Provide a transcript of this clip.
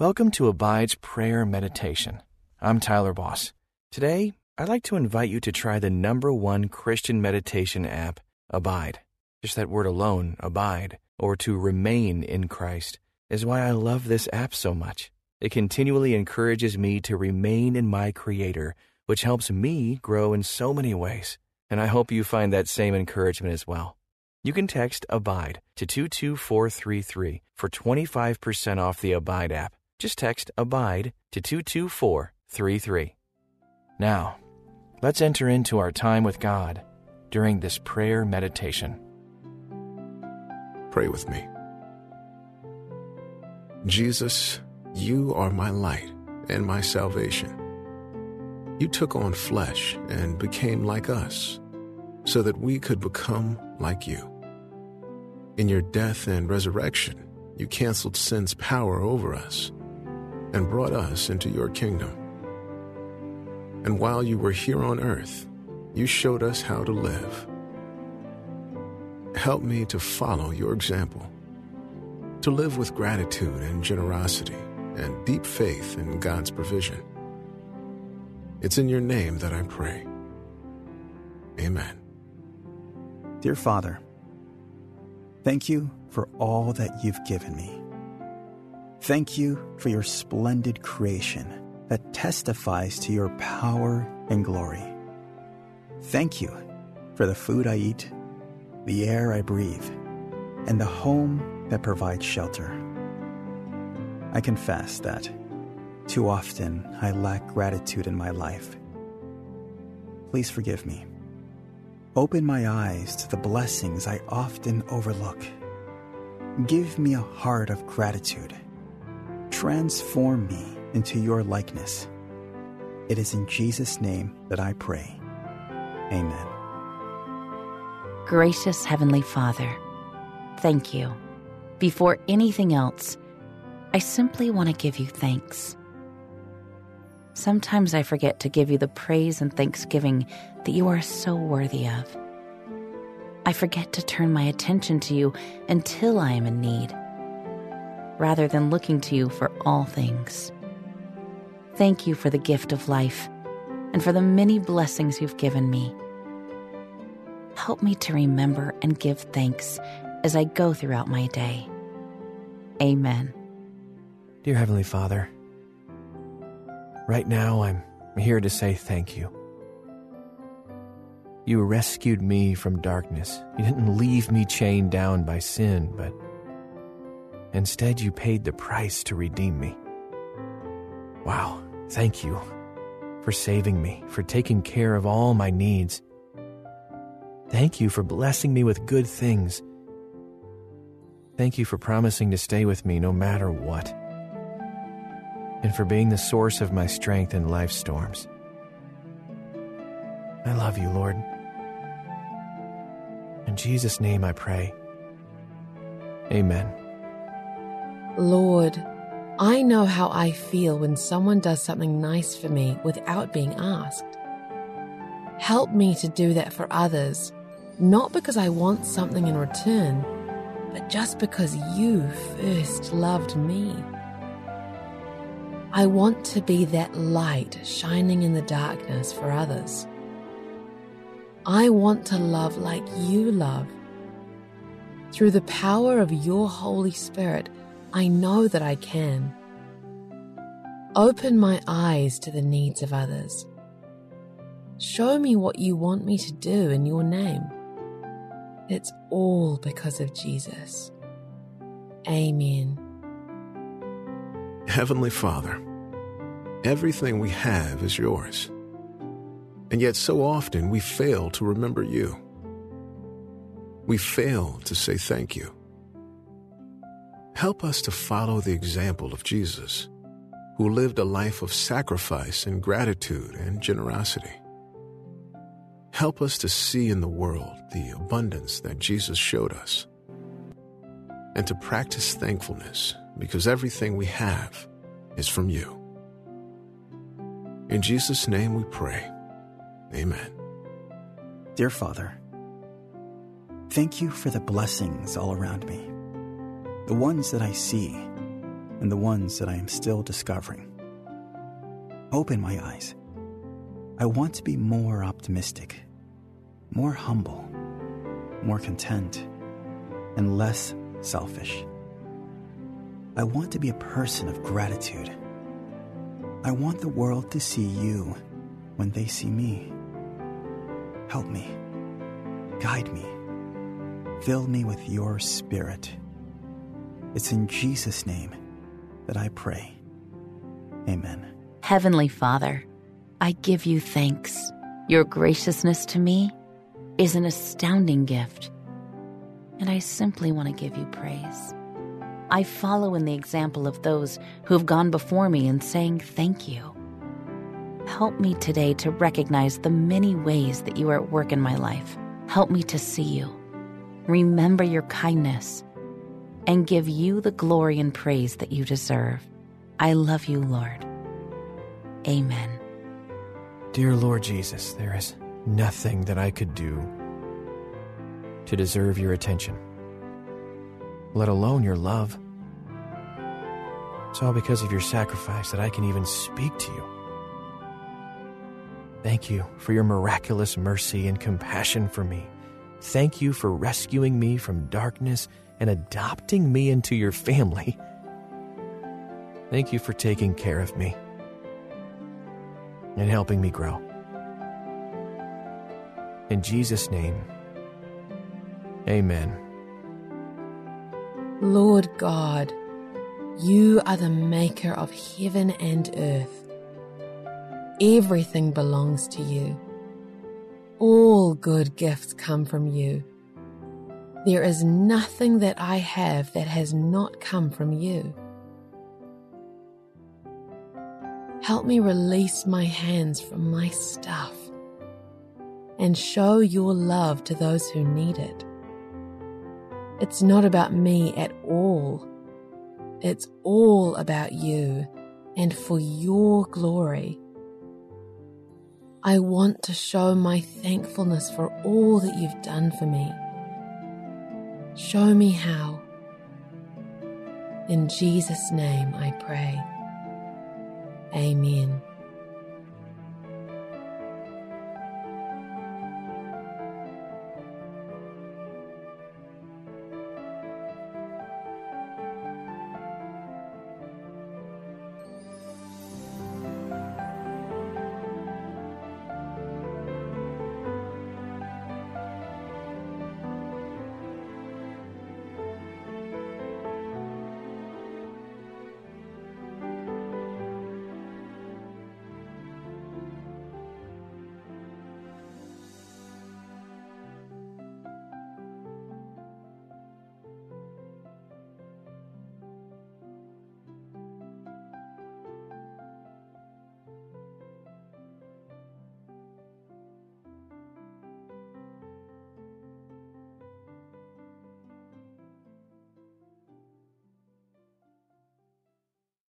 Welcome to Abide's Prayer Meditation. I'm Tyler Boss. Today, I'd like to invite you to try the number one Christian meditation app, Abide. Just that word alone, abide, or to remain in Christ, is why I love this app so much. It continually encourages me to remain in my Creator, which helps me grow in so many ways. And I hope you find that same encouragement as well. You can text ABIDE to 22433 for 25% off the Abide app. Just text ABIDE to 22433. Now, let's enter into our time with God during this prayer meditation. Pray with me. Jesus, you are my light and my salvation. You took on flesh and became like us so that we could become like you. In your death and resurrection, you canceled sin's power over us and brought us into your kingdom. And while you were here on earth, you showed us how to live. Help me to follow your example, to live with gratitude and generosity and deep faith in God's provision. It's in your name that I pray. Amen. Dear Father, thank you for all that you've given me. Thank you for your splendid creation that testifies to your power and glory. Thank you for the food I eat, the air I breathe, and the home that provides shelter. I confess that too often I lack gratitude in my life. Please forgive me. Open my eyes to the blessings I often overlook. Give me a heart of gratitude transform me into your likeness. It is in Jesus' name that I pray. Amen. Gracious Heavenly Father, thank you. Before anything else, I simply want to give you thanks. Sometimes I forget to give you the praise and thanksgiving that you are so worthy of. I forget to turn my attention to you until I am in need rather than looking to you for all things. Thank you for the gift of life and for the many blessings you've given me. Help me to remember and give thanks as I go throughout my day. Amen. Dear Heavenly Father, right now I'm here to say thank you. You rescued me from darkness. You didn't leave me chained down by sin, but Instead, you paid the price to redeem me. Wow, thank you for saving me, for taking care of all my needs. Thank you for blessing me with good things. Thank you for promising to stay with me no matter what, and for being the source of my strength in life's storms. I love you, Lord. In Jesus' name I pray. Amen. Lord, I know how I feel when someone does something nice for me without being asked. Help me to do that for others, not because I want something in return, but just because you first loved me. I want to be that light shining in the darkness for others. I want to love like you love. Through the power of your Holy Spirit, I know that I can. Open my eyes to the needs of others. Show me what you want me to do in your name. It's all because of Jesus. Amen. Heavenly Father, everything we have is yours. And yet, so often we fail to remember you. We fail to say thank you. Help us to follow the example of Jesus, who lived a life of sacrifice and gratitude and generosity. Help us to see in the world the abundance that Jesus showed us, and to practice thankfulness because everything we have is from you. In Jesus' name we pray. Amen. Dear Father, thank you for the blessings all around me the ones that I see and the ones that I am still discovering. Open my eyes. I want to be more optimistic, more humble, more content, and less selfish. I want to be a person of gratitude. I want the world to see you when they see me. Help me, guide me, fill me with your spirit. It's in Jesus' name that I pray. Amen. Heavenly Father, I give you thanks. Your graciousness to me is an astounding gift, and I simply want to give you praise. I follow in the example of those who have gone before me in saying thank you. Help me today to recognize the many ways that you are at work in my life. Help me to see you, remember your kindness, and give you the glory and praise that you deserve. I love you, Lord. Amen. Dear Lord Jesus, there is nothing that I could do to deserve your attention, let alone your love. It's all because of your sacrifice that I can even speak to you. Thank you for your miraculous mercy and compassion for me. Thank you for rescuing me from darkness and adopting me into your family. Thank you for taking care of me and helping me grow. In Jesus' name, amen. Lord God, you are the maker of heaven and earth. Everything belongs to you. All good gifts come from you. There is nothing that I have that has not come from you. Help me release my hands from my stuff and show your love to those who need it. It's not about me at all. It's all about you and for your glory. I want to show my thankfulness for all that you've done for me. Show me how. In Jesus' name I pray. Amen.